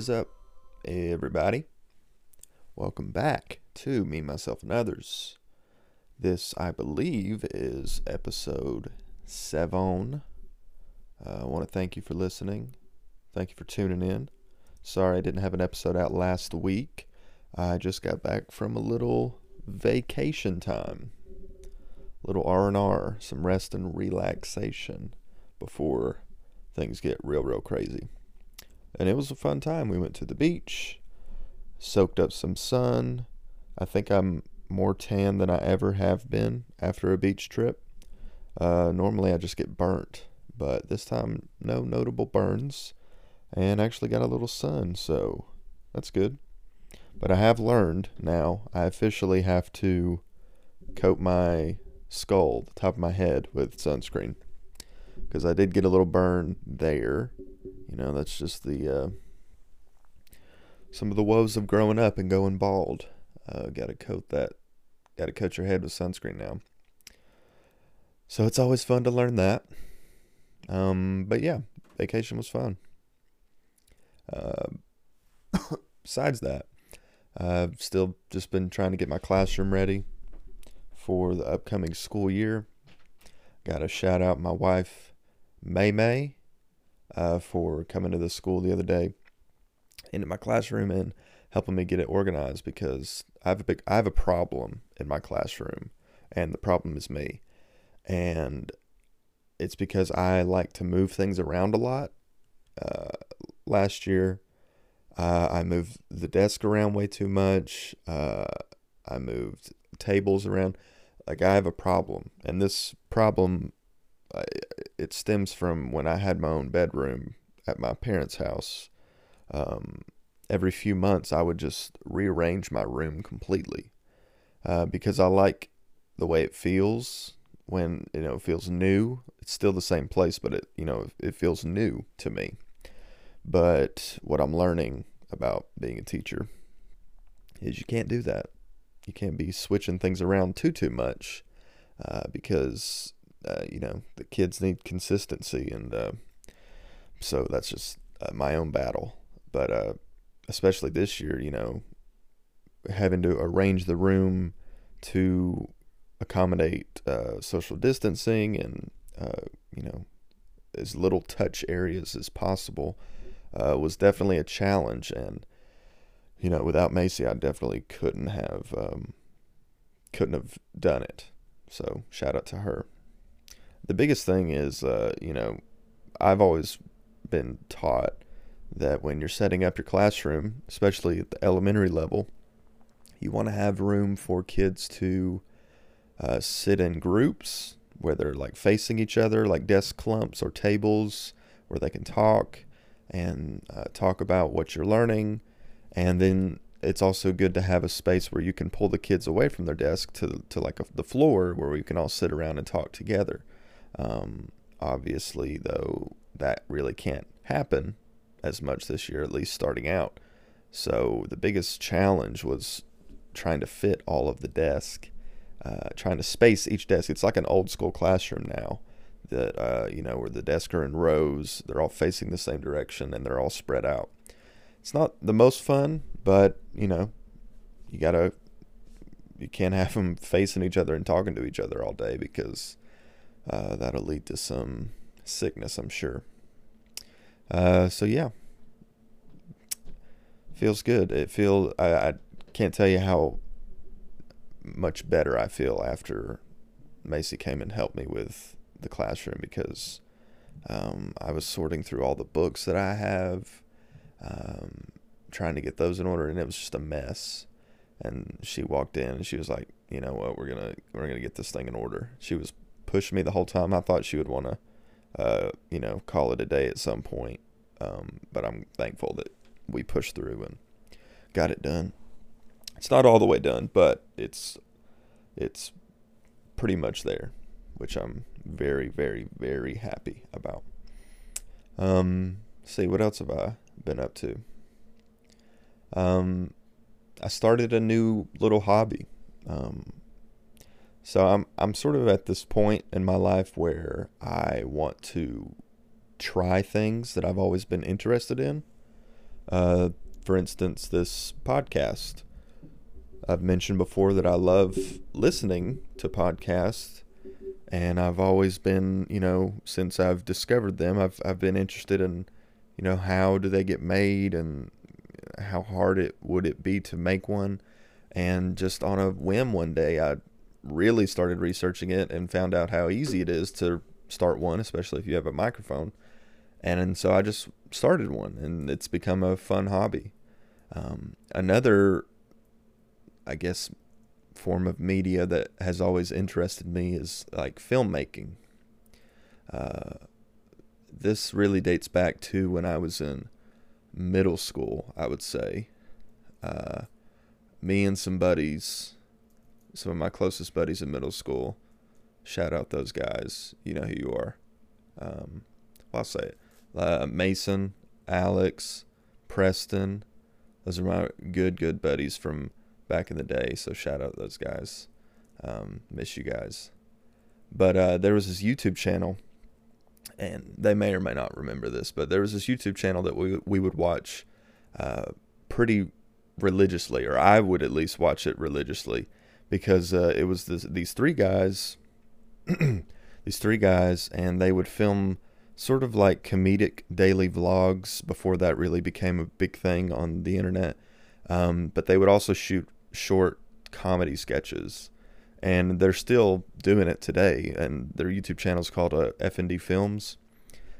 is up, everybody? Welcome back to Me, Myself, and Others. This, I believe, is episode seven. Uh, I want to thank you for listening. Thank you for tuning in. Sorry I didn't have an episode out last week. I just got back from a little vacation time. a Little R&R, some rest and relaxation before things get real real crazy. And it was a fun time. We went to the beach, soaked up some sun. I think I'm more tan than I ever have been after a beach trip. Uh, normally I just get burnt, but this time no notable burns and actually got a little sun, so that's good. But I have learned now, I officially have to coat my skull, the top of my head, with sunscreen. Because I did get a little burn there. You know, that's just the. Uh, some of the woes of growing up and going bald. Uh, got to coat that. Got to coat your head with sunscreen now. So it's always fun to learn that. Um, but yeah, vacation was fun. Uh, besides that, I've still just been trying to get my classroom ready for the upcoming school year. Got to shout out my wife, May May, uh, for coming to the school the other day into my classroom and helping me get it organized because I have a big I have a problem in my classroom and the problem is me. And it's because I like to move things around a lot. Uh, last year, uh, I moved the desk around way too much. Uh, I moved tables around. Like I have a problem, and this problem it stems from when I had my own bedroom at my parents' house. Um, every few months, I would just rearrange my room completely uh, because I like the way it feels when you know it feels new. It's still the same place, but it you know it feels new to me. But what I'm learning about being a teacher is you can't do that. You can't be switching things around too too much uh, because uh, you know the kids need consistency, and uh, so that's just uh, my own battle. But uh, especially this year, you know, having to arrange the room to accommodate uh, social distancing and you know as little touch areas as possible uh, was definitely a challenge. And you know, without Macy, I definitely couldn't have um, couldn't have done it. So shout out to her. The biggest thing is, uh, you know, I've always been taught that when you're setting up your classroom, especially at the elementary level, you want to have room for kids to uh, sit in groups where they're like facing each other, like desk clumps or tables where they can talk and uh, talk about what you're learning. And then it's also good to have a space where you can pull the kids away from their desk to, to like a, the floor where we can all sit around and talk together. Um, obviously, though, that really can't happen as much this year, at least starting out. So the biggest challenge was trying to fit all of the desk, uh, trying to space each desk. It's like an old school classroom now that uh, you know where the desks are in rows they're all facing the same direction and they're all spread out it's not the most fun but you know you gotta you can't have them facing each other and talking to each other all day because uh, that'll lead to some sickness i'm sure uh, so yeah feels good it feel I, I can't tell you how much better i feel after macy came and helped me with the classroom because um, I was sorting through all the books that I have, um, trying to get those in order, and it was just a mess. And she walked in and she was like, "You know what? We're gonna we're gonna get this thing in order." She was pushing me the whole time. I thought she would want to, uh, you know, call it a day at some point. Um, but I'm thankful that we pushed through and got it done. It's not all the way done, but it's it's pretty much there, which I'm very, very, very happy about. Um, see what else have I been up to? Um, I started a new little hobby. Um, so I'm I'm sort of at this point in my life where I want to try things that I've always been interested in. Uh, for instance, this podcast. I've mentioned before that I love listening to podcasts, and I've always been, you know, since I've discovered them, I've I've been interested in, you know, how do they get made and how hard it would it be to make one, and just on a whim one day I really started researching it and found out how easy it is to start one, especially if you have a microphone. And, so I just started one, and it's become a fun hobby. Um, another, I guess, form of media that has always interested me is like filmmaking. Uh, this really dates back to when I was in middle school, I would say. Uh, me and some buddies, some of my closest buddies in middle school, shout out those guys. You know who you are. Um, well, I'll say it. Uh, Mason, Alex, Preston. Those are my good, good buddies from back in the day. So shout out those guys. Um, miss you guys. But uh, there was this YouTube channel, and they may or may not remember this, but there was this YouTube channel that we we would watch uh, pretty religiously, or I would at least watch it religiously, because uh, it was this, these three guys, these three guys, and they would film sort of like comedic daily vlogs before that really became a big thing on the internet. Um, but they would also shoot short comedy sketches, and they're still doing it today. And their YouTube channel is called uh, FND Films,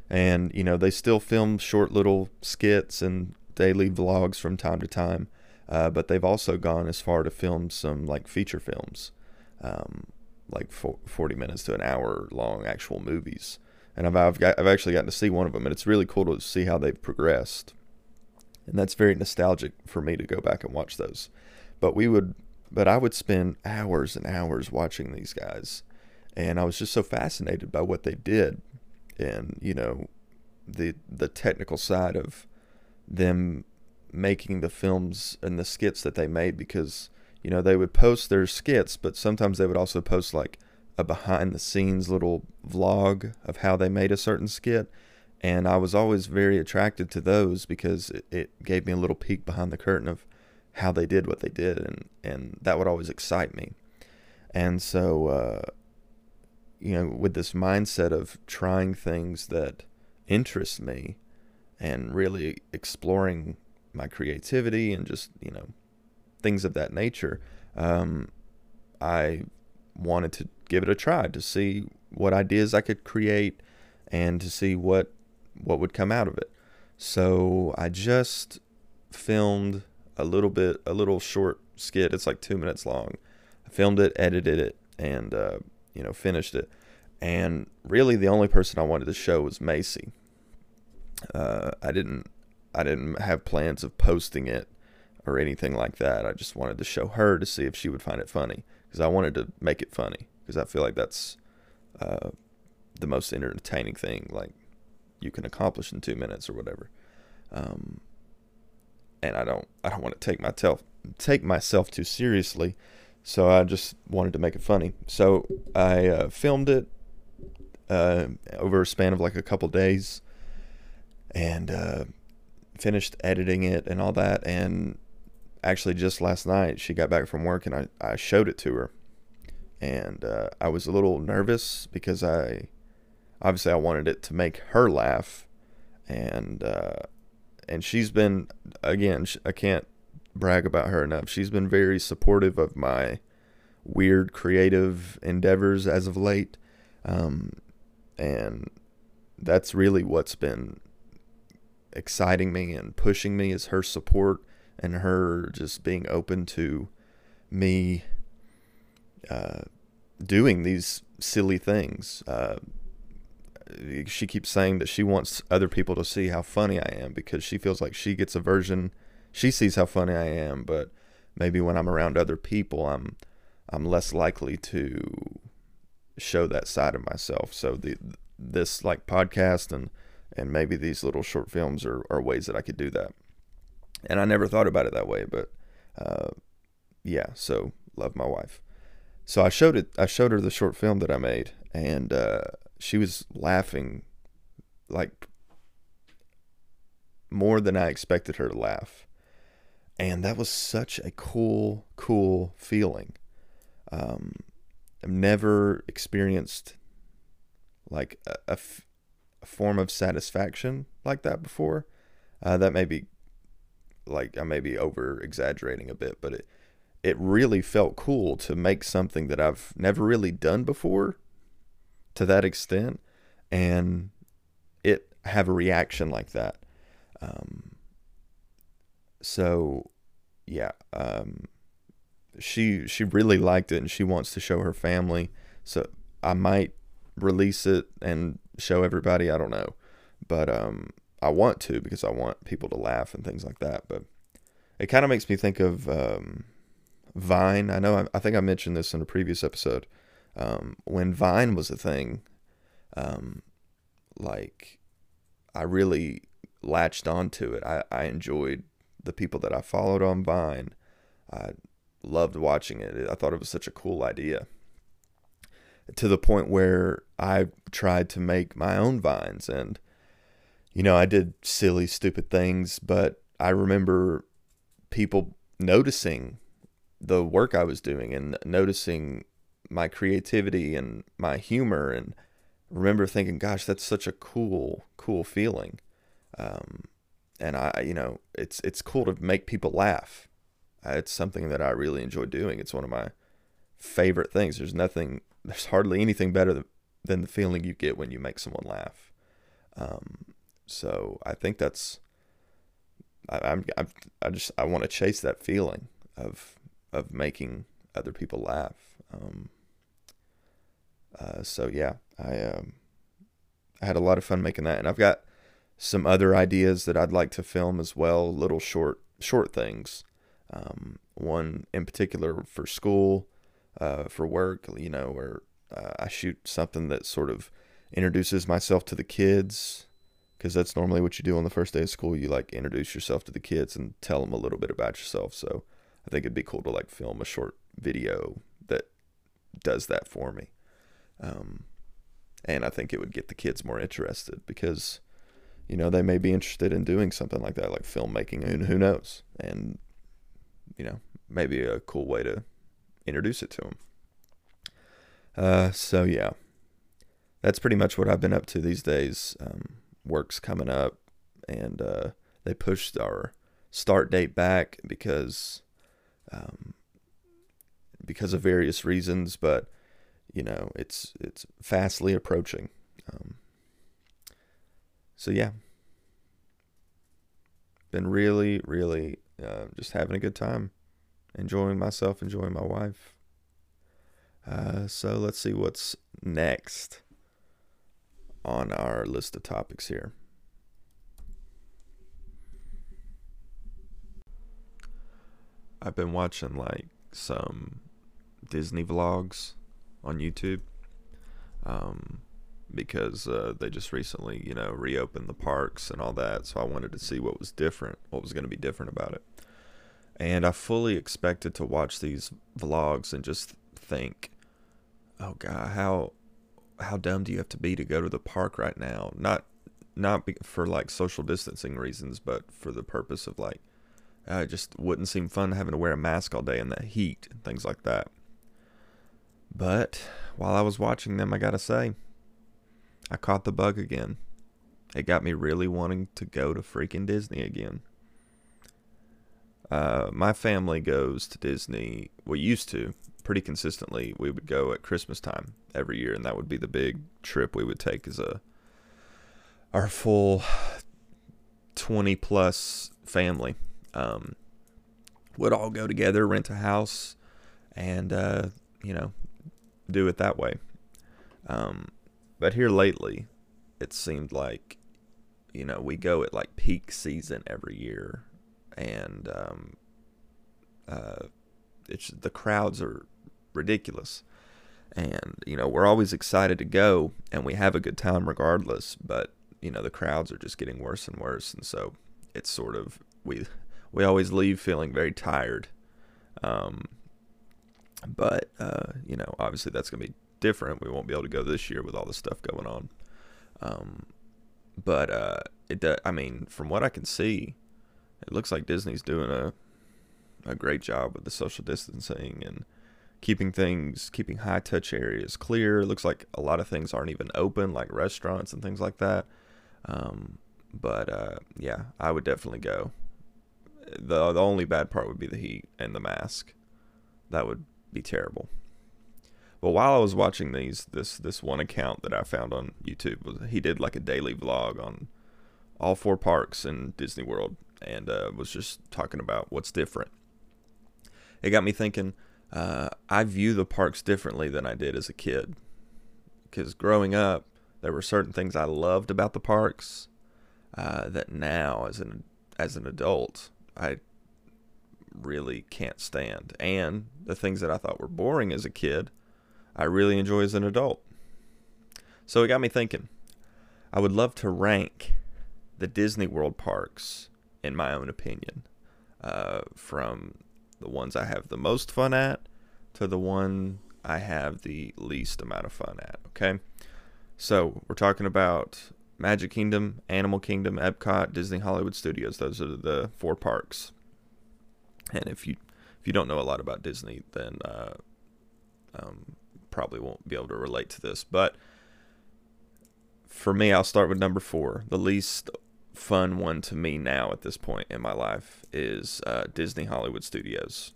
and you know they still film short little skits and daily vlogs from time to time. Uh, but they've also gone as far to film some like feature films, um, like 40 minutes to an hour long actual movies and I've I've, got, I've actually gotten to see one of them, and it's really cool to see how they've progressed. And that's very nostalgic for me to go back and watch those. But we would, but I would spend hours and hours watching these guys, and I was just so fascinated by what they did, and you know, the the technical side of them making the films and the skits that they made because you know they would post their skits, but sometimes they would also post like a behind the scenes little vlog of how they made a certain skit. And I was always very attracted to those because it, it gave me a little peek behind the curtain of how they did what they did. And, and that would always excite me. And so, uh, you know, with this mindset of trying things that interest me and really exploring my creativity and just, you know, things of that nature, um, I wanted to give it a try to see what ideas I could create and to see what what would come out of it. So I just filmed a little bit, a little short skit. It's like two minutes long. I filmed it, edited it, and uh, you know finished it. And really, the only person I wanted to show was Macy. Uh, I didn't, I didn't have plans of posting it or anything like that. I just wanted to show her to see if she would find it funny because I wanted to make it funny because I feel like that's uh, the most entertaining thing like you can accomplish in two minutes or whatever. Um, and I don't I don't want to take myself take myself too seriously, so I just wanted to make it funny. So I uh, filmed it uh, over a span of like a couple days, and uh, finished editing it and all that. And actually, just last night she got back from work and I I showed it to her and uh, I was a little nervous because I obviously I wanted it to make her laugh, and uh, and she's been again I can't brag about her enough. She's been very supportive of my weird creative endeavors as of late, um, and that's really what's been exciting me and pushing me is her support and her just being open to me uh, doing these silly things. Uh, she keeps saying that she wants other people to see how funny I am because she feels like she gets a version. She sees how funny I am, but maybe when I'm around other people, I'm I'm less likely to show that side of myself. So the this like podcast and and maybe these little short films are, are ways that I could do that. And I never thought about it that way, but uh, yeah. So love my wife. So I showed it. I showed her the short film that I made, and uh, she was laughing like more than I expected her to laugh. And that was such a cool, cool feeling. Um, I've never experienced like a, a form of satisfaction like that before. Uh, that may be like I may be over exaggerating a bit, but it it really felt cool to make something that I've never really done before to that extent and it have a reaction like that. Um, so yeah, um, she she really liked it and she wants to show her family. So I might release it and show everybody. I don't know, but um, I want to because I want people to laugh and things like that. But it kind of makes me think of um, Vine. I know I, I, think I mentioned this in a previous episode. Um, when Vine was a thing, um, like I really latched onto it. I, I enjoyed the people that I followed on Vine. I loved watching it. I thought it was such a cool idea. To the point where I tried to make my own vines and you know, I did silly stupid things, but I remember people noticing the work I was doing and noticing my creativity and my humor and remember thinking, gosh, that's such a cool, cool feeling. Um, and I, you know, it's it's cool to make people laugh. Uh, it's something that I really enjoy doing. It's one of my favorite things. There's nothing, there's hardly anything better than the feeling you get when you make someone laugh. Um, so I think that's, I, I'm, I'm, I just, I want to chase that feeling of, of making other people laugh. Um, uh, so yeah, I, um, I had a lot of fun making that, and I've got some other ideas that I'd like to film as well, little short, short things um, one in particular for school, uh, for work, you know, where uh, I shoot something that sort of introduces myself to the kids because that's normally what you do on the first day of school. You like introduce yourself to the kids and tell them a little bit about yourself. So I think it'd be cool to like film a short video that does that for me. Um, and I think it would get the kids more interested because, you know, they may be interested in doing something like that, like filmmaking, and who knows? And you know, maybe a cool way to introduce it to them. Uh, so yeah, that's pretty much what I've been up to these days. Um, work's coming up, and uh, they pushed our start date back because, um, because of various reasons, but you know, it's it's fastly approaching. Um, so yeah, been really, really uh, just having a good time, enjoying myself, enjoying my wife. Uh, so let's see what's next on our list of topics here. I've been watching like some Disney vlogs on YouTube. Um, because uh, they just recently, you know, reopened the parks and all that. So I wanted to see what was different, what was going to be different about it. And I fully expected to watch these vlogs and just think, "Oh God, how how dumb do you have to be to go to the park right now?" Not not for like social distancing reasons, but for the purpose of like, uh, it just wouldn't seem fun having to wear a mask all day in that heat and things like that. But while I was watching them, I gotta say, I caught the bug again. It got me really wanting to go to freaking Disney again. Uh, my family goes to Disney. We used to pretty consistently. We would go at Christmas time every year, and that would be the big trip we would take as a our full twenty plus family. Um, would all go together, rent a house, and uh, you know, do it that way. Um, but here lately, it seemed like, you know, we go at like peak season every year, and um, uh, it's the crowds are ridiculous, and you know we're always excited to go, and we have a good time regardless. But you know the crowds are just getting worse and worse, and so it's sort of we we always leave feeling very tired. Um, but uh, you know, obviously that's gonna be different. We won't be able to go this year with all the stuff going on. Um, but uh, it I mean, from what I can see, it looks like Disney's doing a a great job with the social distancing and keeping things, keeping high touch areas clear. It looks like a lot of things aren't even open, like restaurants and things like that. Um, but uh, yeah, I would definitely go. the The only bad part would be the heat and the mask. That would be terrible. But while I was watching these, this this one account that I found on YouTube he did like a daily vlog on all four parks in Disney World and uh, was just talking about what's different. It got me thinking. Uh, I view the parks differently than I did as a kid. Because growing up, there were certain things I loved about the parks uh, that now, as an as an adult, I really can't stand. And the things that I thought were boring as a kid, I really enjoy as an adult. So it got me thinking. I would love to rank the Disney World parks, in my own opinion, uh, from the ones I have the most fun at to the one I have the least amount of fun at. Okay. So we're talking about Magic Kingdom, Animal Kingdom, Epcot, Disney Hollywood Studios. Those are the four parks. And if you if you don't know a lot about Disney, then uh, um, probably won't be able to relate to this. But for me, I'll start with number four. The least fun one to me now at this point in my life is uh, Disney Hollywood Studios.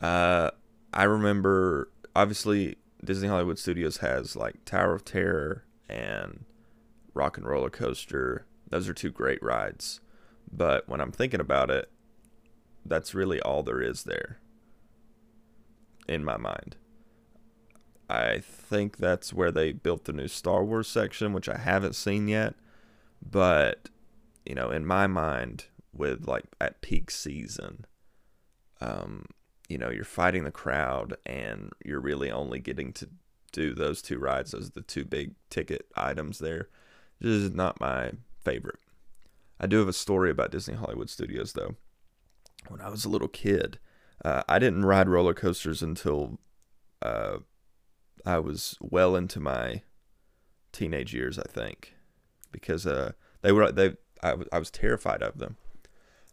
Uh, I remember, obviously, Disney Hollywood Studios has like Tower of Terror and Rock and Roller Coaster. Those are two great rides. But when I'm thinking about it, that's really all there is there in my mind. I think that's where they built the new Star Wars section, which I haven't seen yet. But, you know, in my mind, with like at peak season, um, you know, you're fighting the crowd and you're really only getting to do those two rides. Those are the two big ticket items there. This is not my favorite. I do have a story about Disney Hollywood Studios, though. When I was a little kid, uh, I didn't ride roller coasters until uh, I was well into my teenage years, I think, because uh, they were they I, w- I was terrified of them.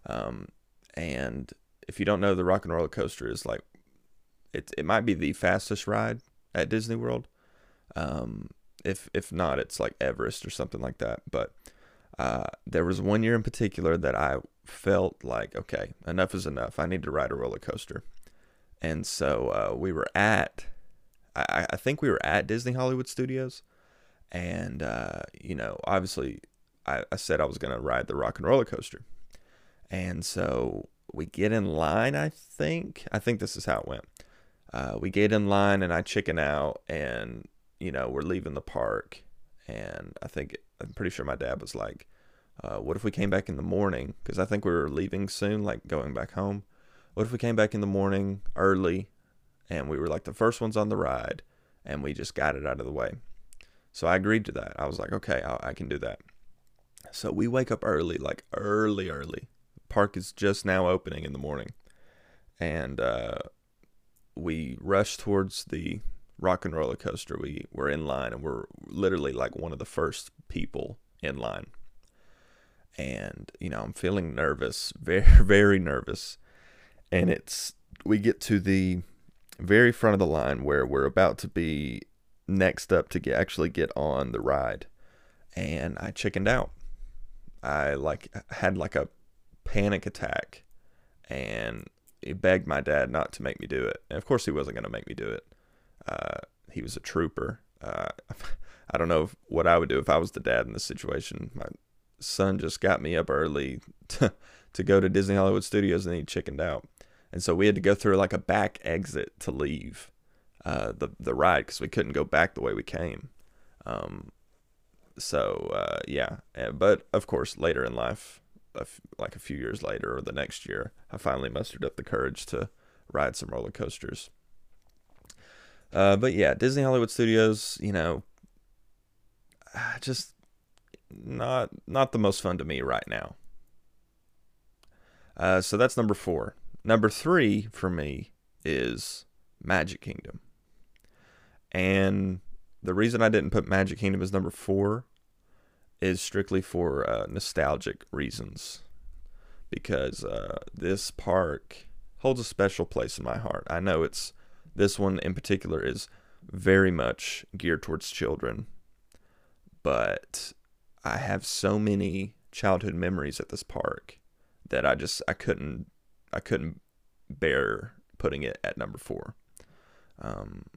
Um, and if you don't know, the Rock and Roller Coaster is like it. It might be the fastest ride at Disney World. Um, if if not, it's like Everest or something like that. But uh, there was one year in particular that I felt like, okay, enough is enough. I need to ride a roller coaster. And so uh, we were at, I, I, think we were at Disney Hollywood Studios. And, uh, you know, obviously I, I said I was going to ride the rock and roller coaster. And so we get in line, I think. I think this is how it went. Uh, we get in line and I chicken out and, you know, we're leaving the park. And I think, I'm pretty sure my dad was like, uh, what if we came back in the morning? Because I think we were leaving soon, like going back home. What if we came back in the morning early and we were like the first ones on the ride and we just got it out of the way? So I agreed to that. I was like, okay, I, I can do that. So we wake up early, like early, early. Park is just now opening in the morning. And uh, we rush towards the rock and roller coaster. We were in line and we're literally like one of the first people in line. And, you know, I'm feeling nervous, very, very nervous. And it's, we get to the very front of the line where we're about to be next up to get, actually get on the ride. And I chickened out. I like had like a panic attack and he begged my dad not to make me do it. And of course, he wasn't going to make me do it. Uh, he was a trooper. Uh, I don't know what I would do if I was the dad in this situation. My son just got me up early to, to go to Disney Hollywood Studios and he chickened out. And so we had to go through like a back exit to leave uh, the, the ride because we couldn't go back the way we came. Um, so uh, yeah, but of course later in life, like a few years later or the next year, I finally mustered up the courage to ride some roller coasters. Uh, but yeah, Disney Hollywood Studios, you know, just not not the most fun to me right now. Uh, so that's number four. Number three for me is Magic Kingdom, and the reason I didn't put Magic Kingdom as number four is strictly for uh, nostalgic reasons because uh, this park holds a special place in my heart. I know it's this one in particular is very much geared towards children, but I have so many childhood memories at this park that I just I couldn't I couldn't bear putting it at number four. Um,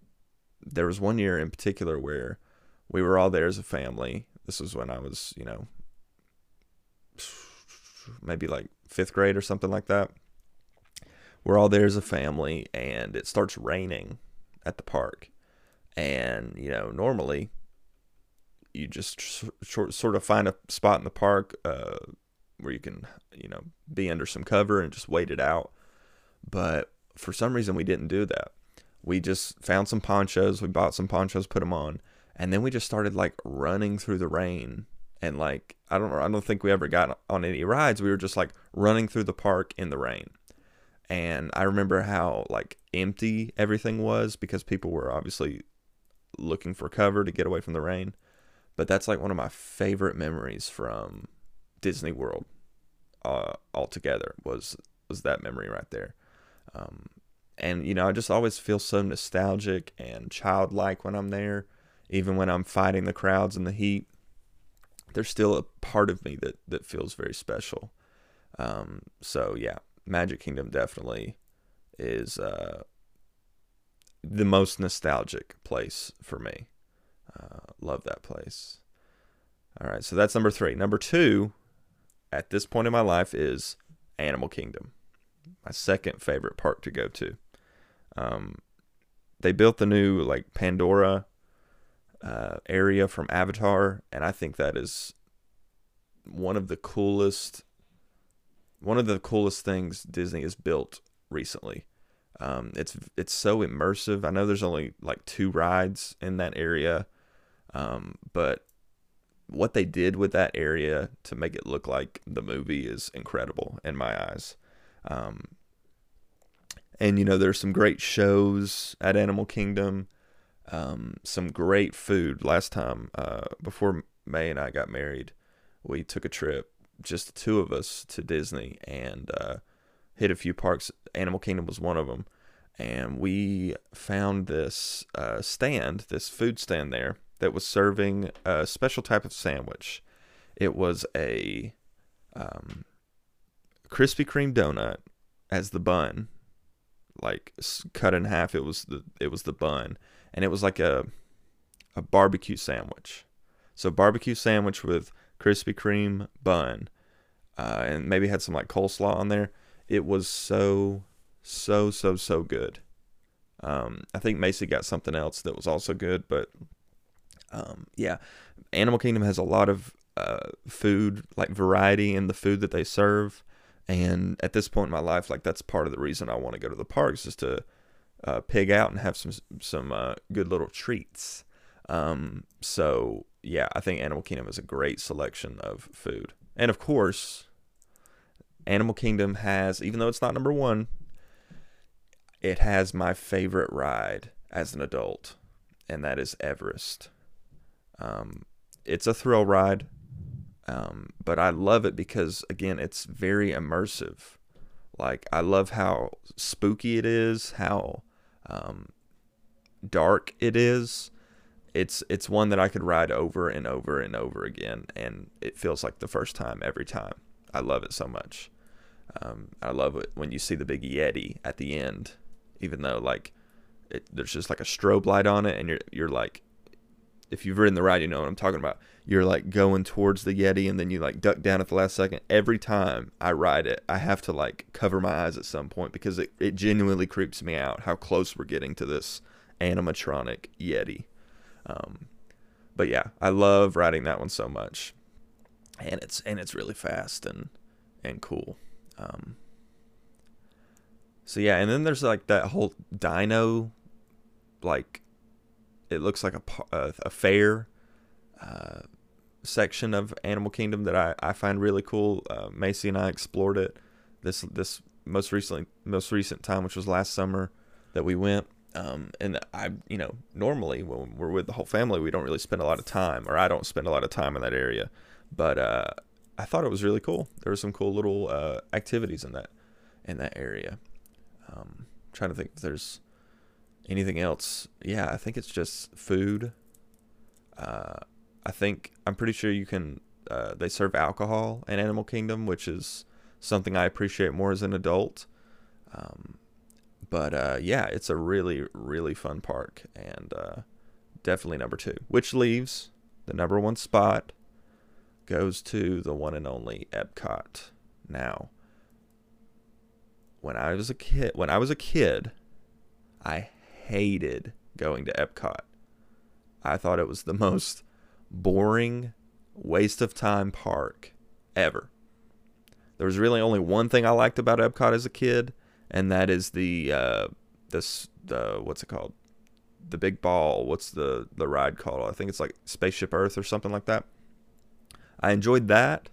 there was one year in particular where we were all there as a family. This was when I was, you know, maybe like fifth grade or something like that. We're all there as a family, and it starts raining at the park. And, you know, normally you just short, sort of find a spot in the park uh, where you can, you know, be under some cover and just wait it out. But for some reason, we didn't do that. We just found some ponchos. We bought some ponchos, put them on, and then we just started like running through the rain. And like I don't, I don't think we ever got on any rides. We were just like running through the park in the rain. And I remember how like empty everything was because people were obviously looking for cover to get away from the rain. But that's like one of my favorite memories from Disney World uh, altogether was was that memory right there. Um, and you know, I just always feel so nostalgic and childlike when I'm there, even when I'm fighting the crowds and the heat. There's still a part of me that that feels very special. Um, so yeah, Magic Kingdom definitely is uh, the most nostalgic place for me. Uh, love that place. All right, so that's number three. Number two, at this point in my life, is Animal Kingdom, my second favorite park to go to. Um, they built the new like Pandora uh, area from Avatar, and I think that is one of the coolest, one of the coolest things Disney has built recently. Um, it's it's so immersive. I know there's only like two rides in that area, um, but what they did with that area to make it look like the movie is incredible in my eyes. Um, and you know, there's some great shows at Animal Kingdom. Um, some great food. Last time, uh, before May and I got married, we took a trip, just the two of us, to Disney and uh, hit a few parks. Animal Kingdom was one of them, and we found this uh, stand, this food stand there that was serving a special type of sandwich. It was a um, Krispy Kreme donut as the bun, like cut in half. It was the it was the bun, and it was like a a barbecue sandwich. So barbecue sandwich with Krispy Kreme bun, uh, and maybe had some like coleslaw on there. It was so so so so good. Um, I think Macy got something else that was also good, but um, yeah, Animal Kingdom has a lot of uh, food, like variety in the food that they serve. And at this point in my life, like that's part of the reason I want to go to the parks is to uh, pig out and have some some uh, good little treats. Um, so yeah, I think Animal Kingdom is a great selection of food, and of course, Animal Kingdom has, even though it's not number one, it has my favorite ride as an adult, and that is Everest. Um, it's a thrill ride, um, but I love it because again, it's very immersive. Like I love how spooky it is, how um, dark it is. It's it's one that I could ride over and over and over again, and it feels like the first time every time. I love it so much. Um, I love it when you see the big Yeti at the end, even though like it, there's just like a strobe light on it, and you're you're like if you've ridden the ride, you know what I'm talking about. You're like going towards the Yeti and then you like duck down at the last second. Every time I ride it, I have to like cover my eyes at some point because it, it genuinely creeps me out how close we're getting to this animatronic Yeti. Um, but yeah, I love riding that one so much. And it's and it's really fast and and cool. Um, so yeah, and then there's like that whole dino like it looks like a, a, fair uh, section of Animal Kingdom that I, I find really cool. Uh, Macy and I explored it this this most recently most recent time, which was last summer that we went, Um, and I, you know, normally when we're with the whole family, we don't really spend a lot of time, or I don't spend a lot of time in that area. But uh, I thought it was really cool. There were some cool little uh, activities in that in that area. Um, trying to think if there's anything else. Yeah, I think it's just food. Uh, I think I'm pretty sure you can. Uh, they serve alcohol in Animal Kingdom, which is something I appreciate more as an adult. Um, but uh, yeah, it's a really really fun park, and uh, definitely number two. Which leaves the number one spot goes to the one and only Epcot. Now, when I was a kid, when I was a kid, I hated going to Epcot. I thought it was the most boring waste of time park ever. There was really only one thing I liked about Epcot as a kid, and that is the uh, this the what's it called? The big ball. What's the the ride called? I think it's like Spaceship Earth or something like that. I enjoyed that,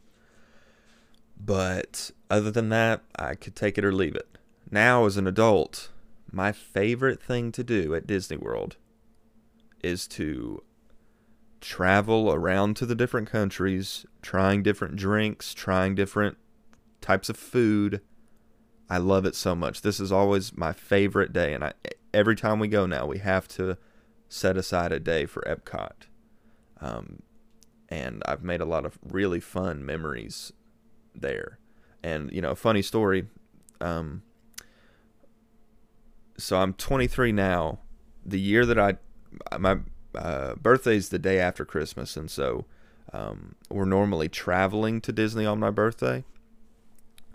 but other than that, I could take it or leave it. Now, as an adult, my favorite thing to do at Disney World is to travel around to the different countries, trying different drinks, trying different types of food. I love it so much. This is always my favorite day, and I, every time we go now, we have to set aside a day for Epcot. Um, and I've made a lot of really fun memories there. And you know, funny story. Um, so I'm 23 now. The year that I my uh, birthday is the day after Christmas, and so um, we're normally traveling to Disney on my birthday,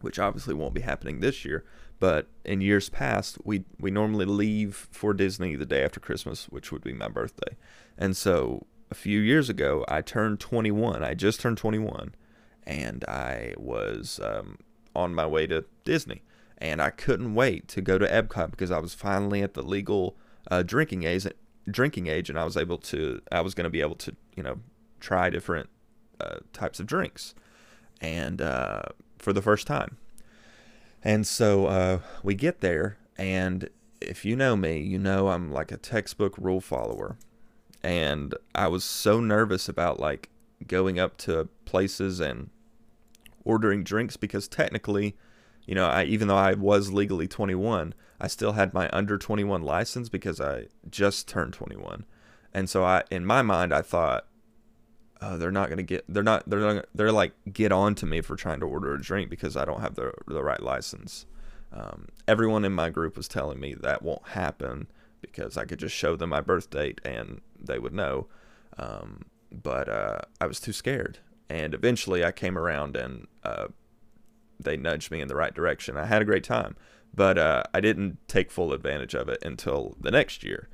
which obviously won't be happening this year. But in years past, we we normally leave for Disney the day after Christmas, which would be my birthday. And so a few years ago, I turned 21. I just turned 21, and I was um, on my way to Disney and I couldn't wait to go to Epcot because I was finally at the legal uh, drinking age. Drinking age, and I was able to. I was going to be able to, you know, try different uh, types of drinks, and uh, for the first time. And so uh, we get there, and if you know me, you know I'm like a textbook rule follower, and I was so nervous about like going up to places and ordering drinks because technically you know, I even though I was legally 21, I still had my under 21 license because I just turned 21. And so I in my mind I thought oh, they're not going to get they're not they're not, they're like get on to me for trying to order a drink because I don't have the the right license. Um, everyone in my group was telling me that won't happen because I could just show them my birth date and they would know. Um, but uh, I was too scared. And eventually I came around and uh, they nudged me in the right direction. I had a great time, but uh, I didn't take full advantage of it until the next year.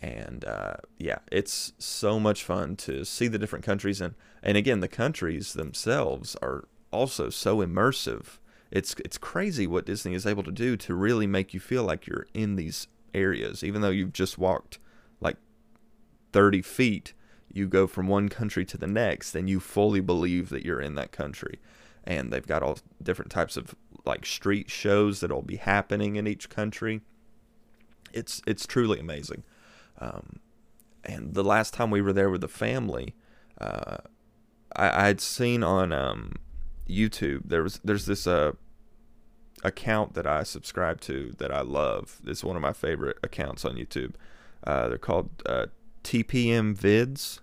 And uh, yeah, it's so much fun to see the different countries and and again the countries themselves are also so immersive. It's it's crazy what Disney is able to do to really make you feel like you're in these areas, even though you've just walked like 30 feet. You go from one country to the next, and you fully believe that you're in that country and they've got all different types of like street shows that'll be happening in each country. It's it's truly amazing. Um, and the last time we were there with the family, uh, I had seen on um, YouTube there was there's this uh, account that I subscribe to that I love. It's one of my favorite accounts on YouTube. Uh, they're called uh, TPM Vids.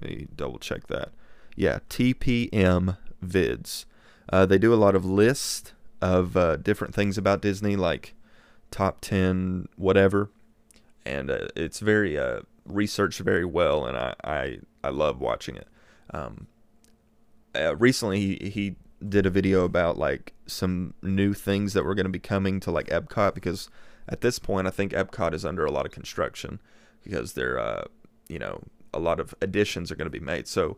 Let me double check that. Yeah, TPM vids. Uh, they do a lot of lists of uh, different things about Disney, like top 10, whatever. And uh, it's very uh, researched very well, and I, I, I love watching it. Um, uh, recently, he, he did a video about like some new things that were going to be coming to like Epcot because at this point, I think Epcot is under a lot of construction because there, uh, you know, a lot of additions are going to be made. So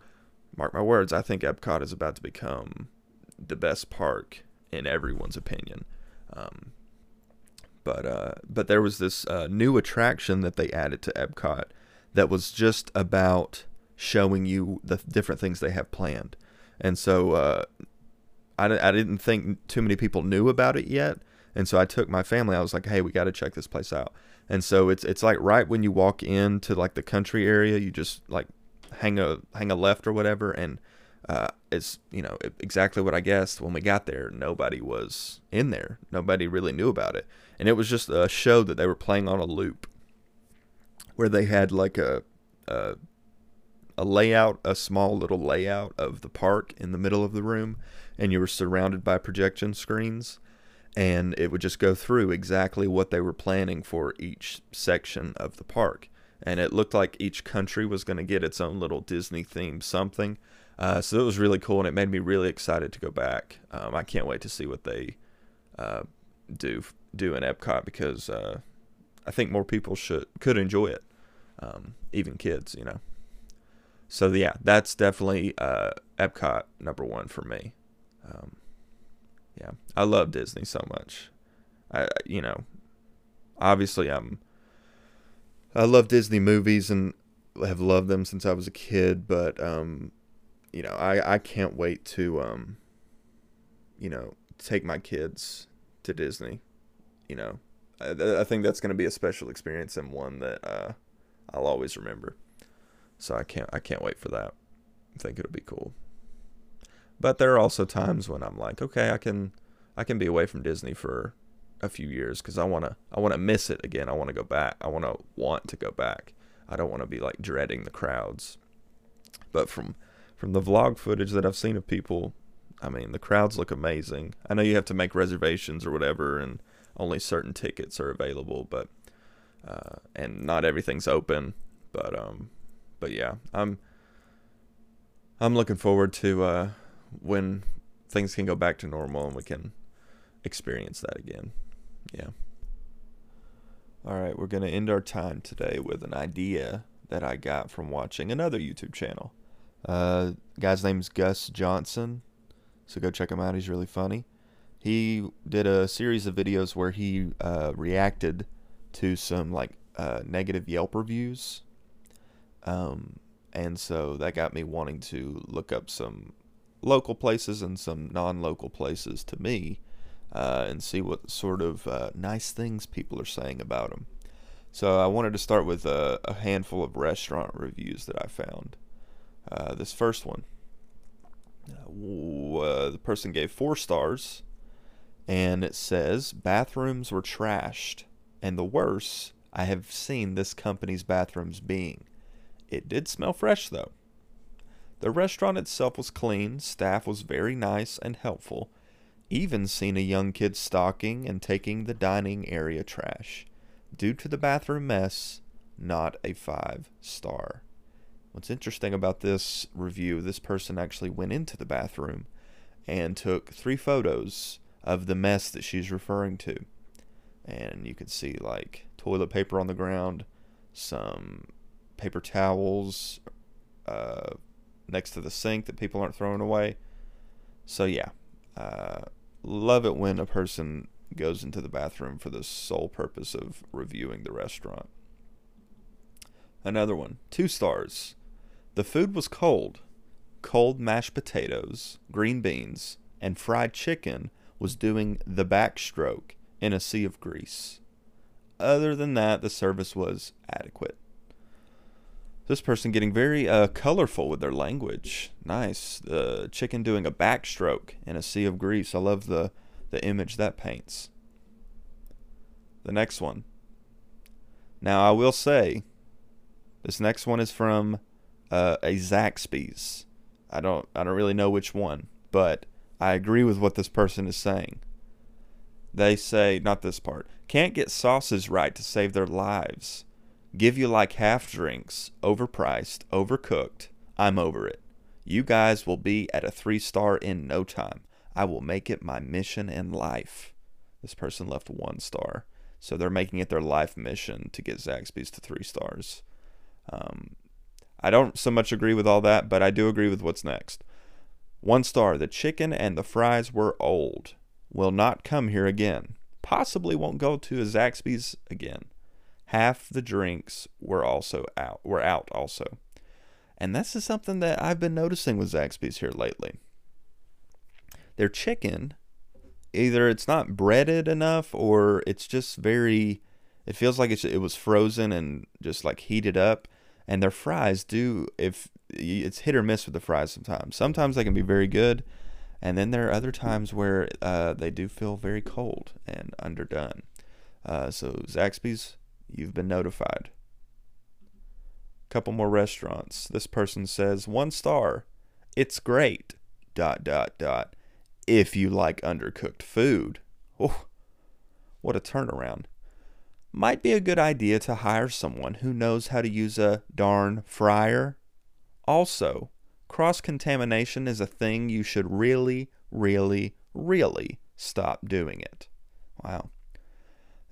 mark my words, I think Epcot is about to become the best park in everyone's opinion. Um, but uh, but there was this uh, new attraction that they added to Epcot that was just about showing you the different things they have planned, and so uh, I I didn't think too many people knew about it yet, And so I took my family. I was like, "Hey, we got to check this place out." And so it's it's like right when you walk into like the country area, you just like hang a hang a left or whatever, and uh, it's you know exactly what I guessed. When we got there, nobody was in there. Nobody really knew about it, and it was just a show that they were playing on a loop, where they had like a a, a layout, a small little layout of the park in the middle of the room, and you were surrounded by projection screens, and it would just go through exactly what they were planning for each section of the park. And it looked like each country was going to get its own little Disney themed something uh, so it was really cool, and it made me really excited to go back. Um, I can't wait to see what they uh, do do in Epcot because uh, I think more people should could enjoy it, um, even kids, you know. So yeah, that's definitely uh, Epcot number one for me. Um, yeah, I love Disney so much. I you know, obviously I'm. I love Disney movies and have loved them since I was a kid, but um, you know, I, I can't wait to, um, you know, take my kids to Disney. You know, I, I think that's going to be a special experience and one that uh, I'll always remember. So I can't I can't wait for that. I think it'll be cool. But there are also times when I'm like, okay, I can I can be away from Disney for a few years because I wanna I wanna miss it again. I wanna go back. I wanna want to go back. I don't want to be like dreading the crowds. But from from the vlog footage that I've seen of people, I mean, the crowds look amazing. I know you have to make reservations or whatever, and only certain tickets are available, but uh, and not everything's open. But um, but yeah, I'm I'm looking forward to uh, when things can go back to normal and we can experience that again. Yeah. All right, we're going to end our time today with an idea that I got from watching another YouTube channel. Uh, guy's name's Gus Johnson, so go check him out. He's really funny. He did a series of videos where he uh, reacted to some like uh, negative Yelp reviews, um, and so that got me wanting to look up some local places and some non-local places to me, uh, and see what sort of uh, nice things people are saying about them. So I wanted to start with a, a handful of restaurant reviews that I found. Uh, this first one, uh, the person gave four stars, and it says bathrooms were trashed, and the worst I have seen this company's bathrooms being. It did smell fresh though. The restaurant itself was clean, staff was very nice and helpful. Even seen a young kid stalking and taking the dining area trash. Due to the bathroom mess, not a five star. What's interesting about this review, this person actually went into the bathroom and took three photos of the mess that she's referring to. And you can see like toilet paper on the ground, some paper towels uh, next to the sink that people aren't throwing away. So, yeah, uh, love it when a person goes into the bathroom for the sole purpose of reviewing the restaurant. Another one, two stars. The food was cold. Cold mashed potatoes, green beans, and fried chicken was doing the backstroke in a sea of grease. Other than that, the service was adequate. This person getting very uh, colorful with their language. Nice. The chicken doing a backstroke in a sea of grease. I love the, the image that paints. The next one. Now, I will say, this next one is from uh, a Zaxby's. I don't I don't really know which one, but I agree with what this person is saying. They say not this part. Can't get sauces right to save their lives. Give you like half drinks, overpriced, overcooked. I'm over it. You guys will be at a 3 star in no time. I will make it my mission in life. This person left 1 star. So they're making it their life mission to get Zaxby's to 3 stars. Um, I don't so much agree with all that, but I do agree with what's next. One star, the chicken and the fries were old. Will not come here again. Possibly won't go to a Zaxby's again. Half the drinks were also out were out also. And this is something that I've been noticing with Zaxby's here lately. Their chicken either it's not breaded enough or it's just very it feels like it was frozen and just like heated up and their fries do if it's hit or miss with the fries sometimes sometimes they can be very good and then there are other times where uh, they do feel very cold and underdone uh, so zaxby's you've been notified. Couple more restaurants. This person says one star. It's great. Dot dot dot. If you like undercooked food. Oh what a turnaround. Might be a good idea to hire someone who knows how to use a darn fryer. Also, cross contamination is a thing you should really, really, really stop doing it. Wow.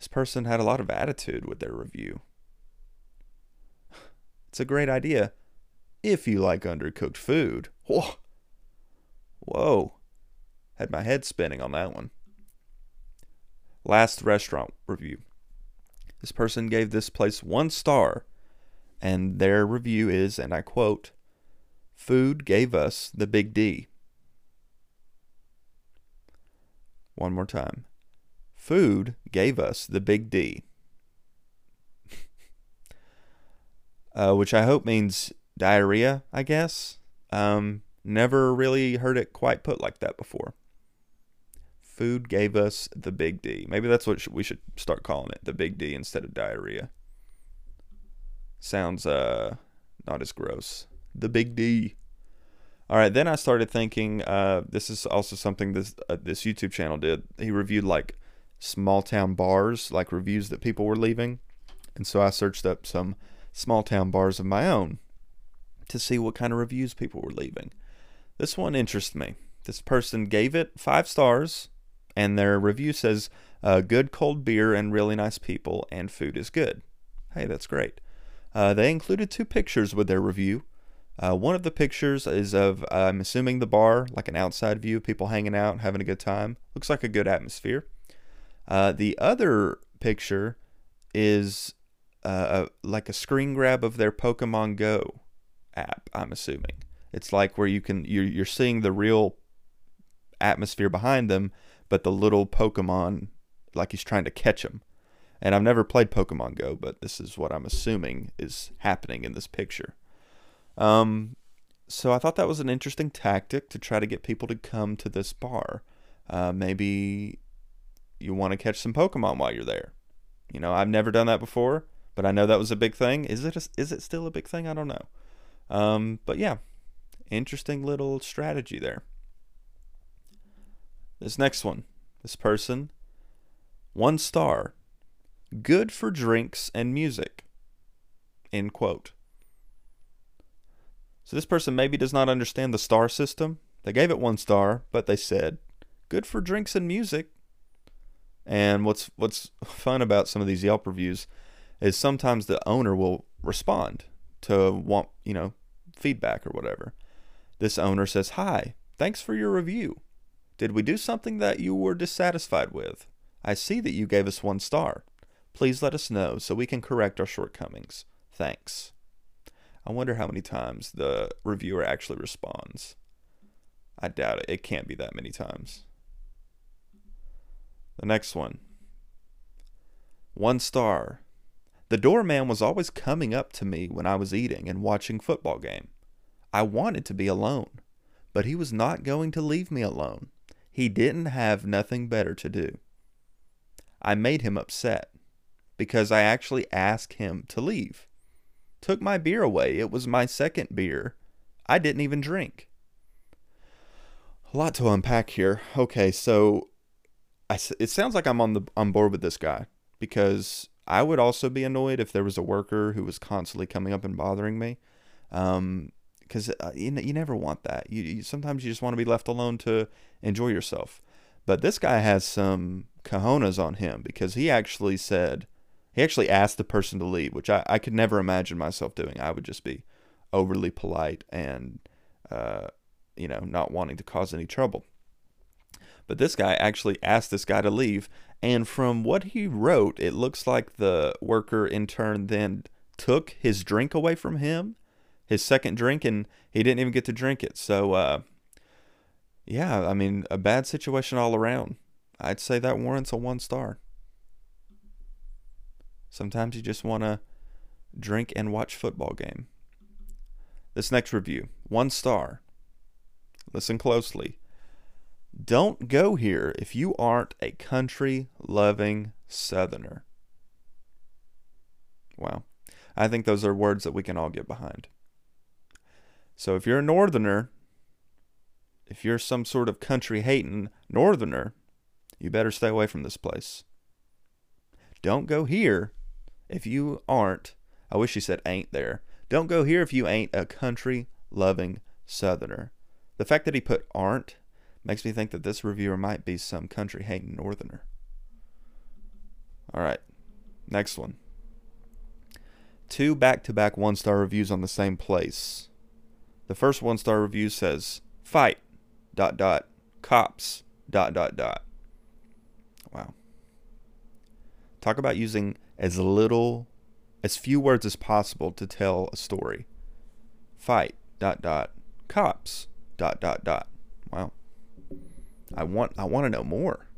This person had a lot of attitude with their review. It's a great idea if you like undercooked food. Whoa. Whoa. Had my head spinning on that one. Last restaurant review. This person gave this place one star, and their review is, and I quote, Food gave us the big D. One more time. Food gave us the big D. uh, which I hope means diarrhea, I guess. Um, never really heard it quite put like that before food gave us the big D. Maybe that's what we should start calling it, the big D instead of diarrhea. Sounds uh not as gross. The big D. All right, then I started thinking uh, this is also something this uh, this YouTube channel did. He reviewed like small town bars, like reviews that people were leaving, and so I searched up some small town bars of my own to see what kind of reviews people were leaving. This one interests me. This person gave it five stars and their review says uh, good cold beer and really nice people, and food is good. Hey, that's great. Uh, they included two pictures with their review. Uh, one of the pictures is of, I'm assuming, the bar, like an outside view, people hanging out, having a good time. Looks like a good atmosphere. Uh, the other picture is uh, like a screen grab of their Pokemon Go app. I'm assuming it's like where you can you're, you're seeing the real atmosphere behind them, but the little Pokemon, like he's trying to catch him. And I've never played Pokemon Go, but this is what I'm assuming is happening in this picture. Um, so I thought that was an interesting tactic to try to get people to come to this bar. Uh, maybe you want to catch some Pokemon while you're there. You know, I've never done that before, but I know that was a big thing. Is it a, is it still a big thing? I don't know. Um, but yeah, interesting little strategy there. This next one, this person, one star, good for drinks and music. End quote. So this person maybe does not understand the star system. They gave it one star, but they said, good for drinks and music. And what's what's fun about some of these Yelp reviews is sometimes the owner will respond to want, you know, feedback or whatever. This owner says, "Hi, thanks for your review. Did we do something that you were dissatisfied with? I see that you gave us one star. Please let us know so we can correct our shortcomings. Thanks. I wonder how many times the reviewer actually responds. I doubt it. It can't be that many times. The next one. One star. The doorman was always coming up to me when I was eating and watching football game. I wanted to be alone, but he was not going to leave me alone. He didn't have nothing better to do. I made him upset because I actually asked him to leave. Took my beer away. It was my second beer. I didn't even drink. A lot to unpack here. Okay, so I, it sounds like I'm on the on board with this guy because I would also be annoyed if there was a worker who was constantly coming up and bothering me. Um, because uh, you, you never want that. You, you, sometimes you just want to be left alone to enjoy yourself. But this guy has some cojones on him because he actually said he actually asked the person to leave, which I, I could never imagine myself doing. I would just be overly polite and uh, you know not wanting to cause any trouble. But this guy actually asked this guy to leave, and from what he wrote, it looks like the worker in turn then took his drink away from him his second drink and he didn't even get to drink it. So, uh, yeah, I mean, a bad situation all around. I'd say that warrants a one star. Sometimes you just want to drink and watch football game. This next review, one star. Listen closely. Don't go here if you aren't a country loving southerner. Wow. I think those are words that we can all get behind. So if you're a northerner, if you're some sort of country hating northerner, you better stay away from this place. Don't go here if you aren't, I wish you said ain't there. Don't go here if you ain't a country loving southerner. The fact that he put aren't makes me think that this reviewer might be some country hating northerner. All right, next one. Two back to back one star reviews on the same place. The first one star review says, fight, dot, dot, cops, dot, dot, dot. Wow. Talk about using as little, as few words as possible to tell a story. Fight, dot, dot, cops, dot, dot, dot. I want, I want to know more.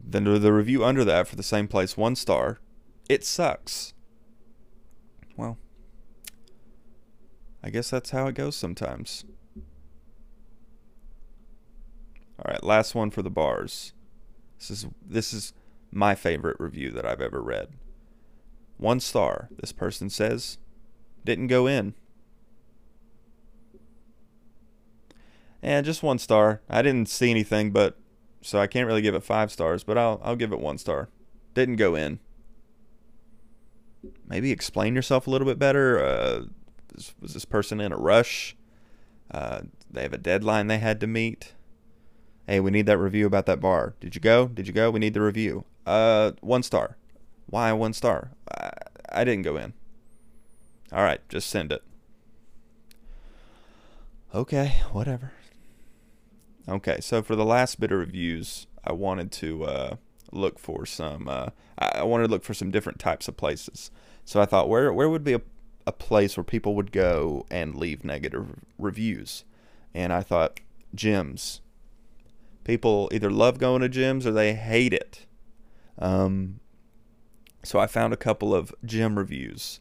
Then the review under that for the same place, one star. It sucks. Well, I guess that's how it goes sometimes. All right, last one for the bars. This is this is my favorite review that I've ever read. One star. This person says, didn't go in. And just one star. I didn't see anything, but so I can't really give it five stars, but I'll I'll give it one star. Didn't go in. Maybe explain yourself a little bit better. Uh, was this person in a rush? Uh, they have a deadline they had to meet. Hey, we need that review about that bar. Did you go? Did you go? We need the review. Uh, one star. Why one star? I, I didn't go in. All right, just send it. Okay, whatever. Okay, so for the last bit of reviews, I wanted to uh, look for some. Uh, I wanted to look for some different types of places. So I thought, where where would be a, a place where people would go and leave negative reviews? And I thought, gyms. People either love going to gyms or they hate it. Um, so I found a couple of gym reviews.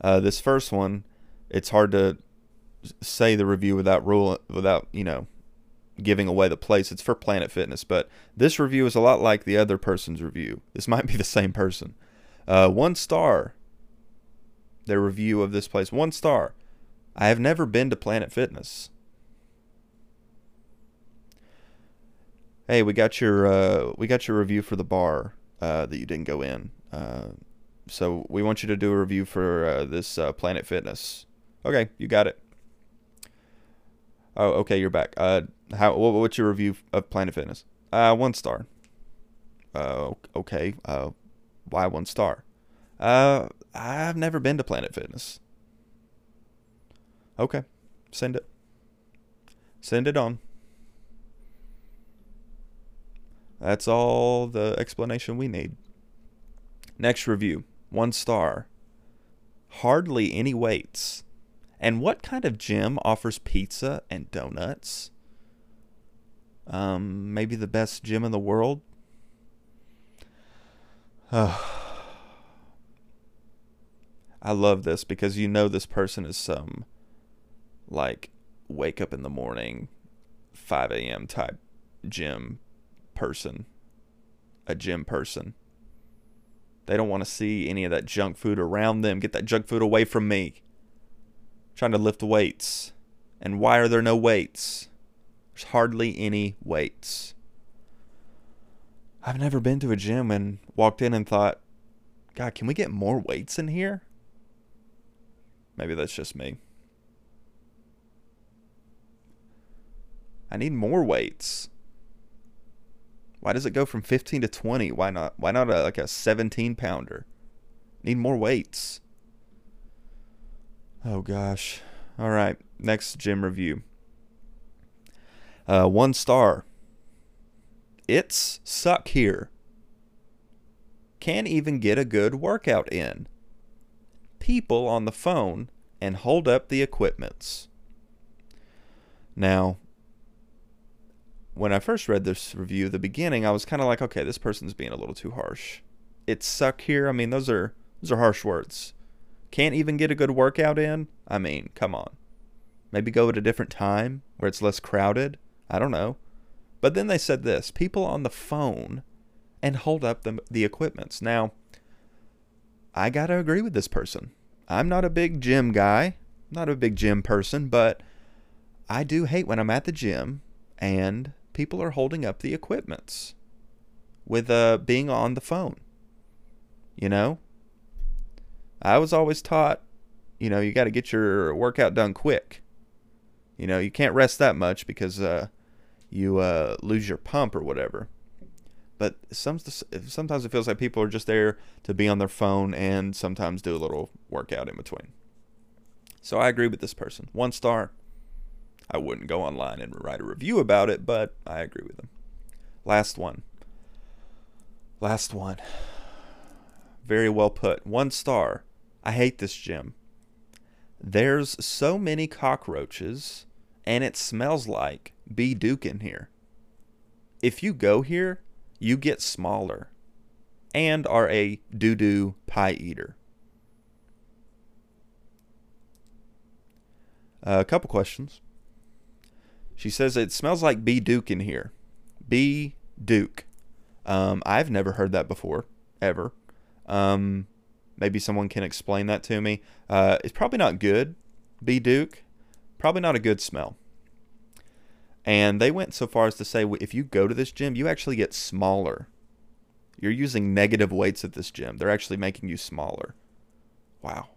Uh, this first one, it's hard to say the review without rule without you know giving away the place. It's for Planet Fitness, but this review is a lot like the other person's review. This might be the same person. Uh, one star. Their review of this place. One star. I have never been to Planet Fitness. Hey, we got your uh, we got your review for the bar uh, that you didn't go in. Uh, so we want you to do a review for uh, this uh, Planet Fitness. Okay, you got it. Oh, okay, you're back. How? What, what's your review of Planet Fitness? Uh, one star. Uh, okay. Uh, why one star? Uh, I've never been to Planet Fitness. Okay, send it. Send it on. That's all the explanation we need. Next review one star. Hardly any weights. And what kind of gym offers pizza and donuts? Um, maybe the best gym in the world? Oh. I love this because you know this person is some like wake up in the morning 5 a.m. type gym person, a gym person. They don't want to see any of that junk food around them. Get that junk food away from me. Trying to lift weights. And why are there no weights? There's hardly any weights. I've never been to a gym and walked in and thought, God, can we get more weights in here? Maybe that's just me. I need more weights. Why does it go from 15 to 20? Why not? Why not a, like a 17 pounder? Need more weights. Oh gosh. All right. Next gym review. Uh, one star. It's suck here. Can't even get a good workout in. People on the phone and hold up the equipments. Now, when I first read this review, the beginning, I was kind of like, okay, this person's being a little too harsh. It's suck here. I mean, those are those are harsh words. Can't even get a good workout in. I mean, come on. Maybe go at a different time where it's less crowded. I don't know. But then they said this: people on the phone and hold up the the equipments. Now, I gotta agree with this person. I'm not a big gym guy, not a big gym person, but I do hate when I'm at the gym and people are holding up the equipments with uh, being on the phone. You know, I was always taught, you know, you got to get your workout done quick. You know, you can't rest that much because uh, you uh, lose your pump or whatever. But some, sometimes it feels like people are just there to be on their phone and sometimes do a little workout in between. So I agree with this person. One star. I wouldn't go online and write a review about it, but I agree with them. Last one. Last one. Very well put. One star. I hate this gym. There's so many cockroaches, and it smells like B. Duke in here. If you go here, you get smaller and are a doo doo pie eater. Uh, a couple questions. She says it smells like B Duke in here. B Duke. Um, I've never heard that before, ever. Um, maybe someone can explain that to me. Uh, it's probably not good. B Duke. Probably not a good smell. And they went so far as to say if you go to this gym, you actually get smaller. You're using negative weights at this gym. They're actually making you smaller. Wow.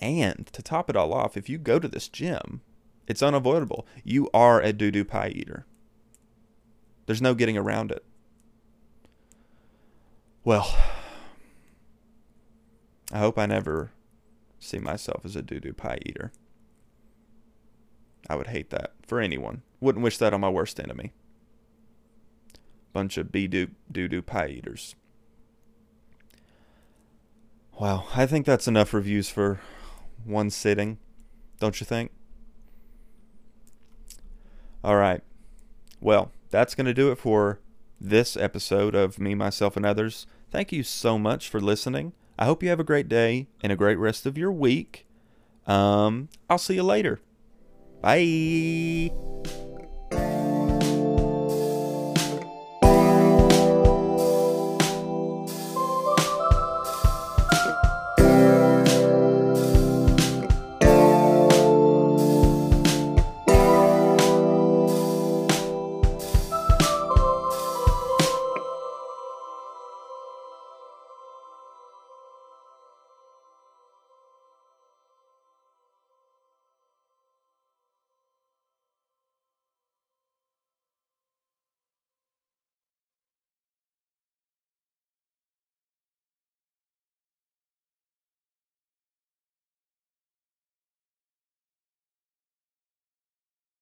And to top it all off, if you go to this gym, it's unavoidable. You are a doo doo pie eater. There's no getting around it. Well, I hope I never see myself as a doo doo pie eater. I would hate that for anyone. Wouldn't wish that on my worst enemy. Bunch of bee doo doo pie eaters. Wow, I think that's enough reviews for one sitting, don't you think? All right. Well, that's going to do it for this episode of Me, Myself, and Others. Thank you so much for listening. I hope you have a great day and a great rest of your week. Um, I'll see you later. Bye.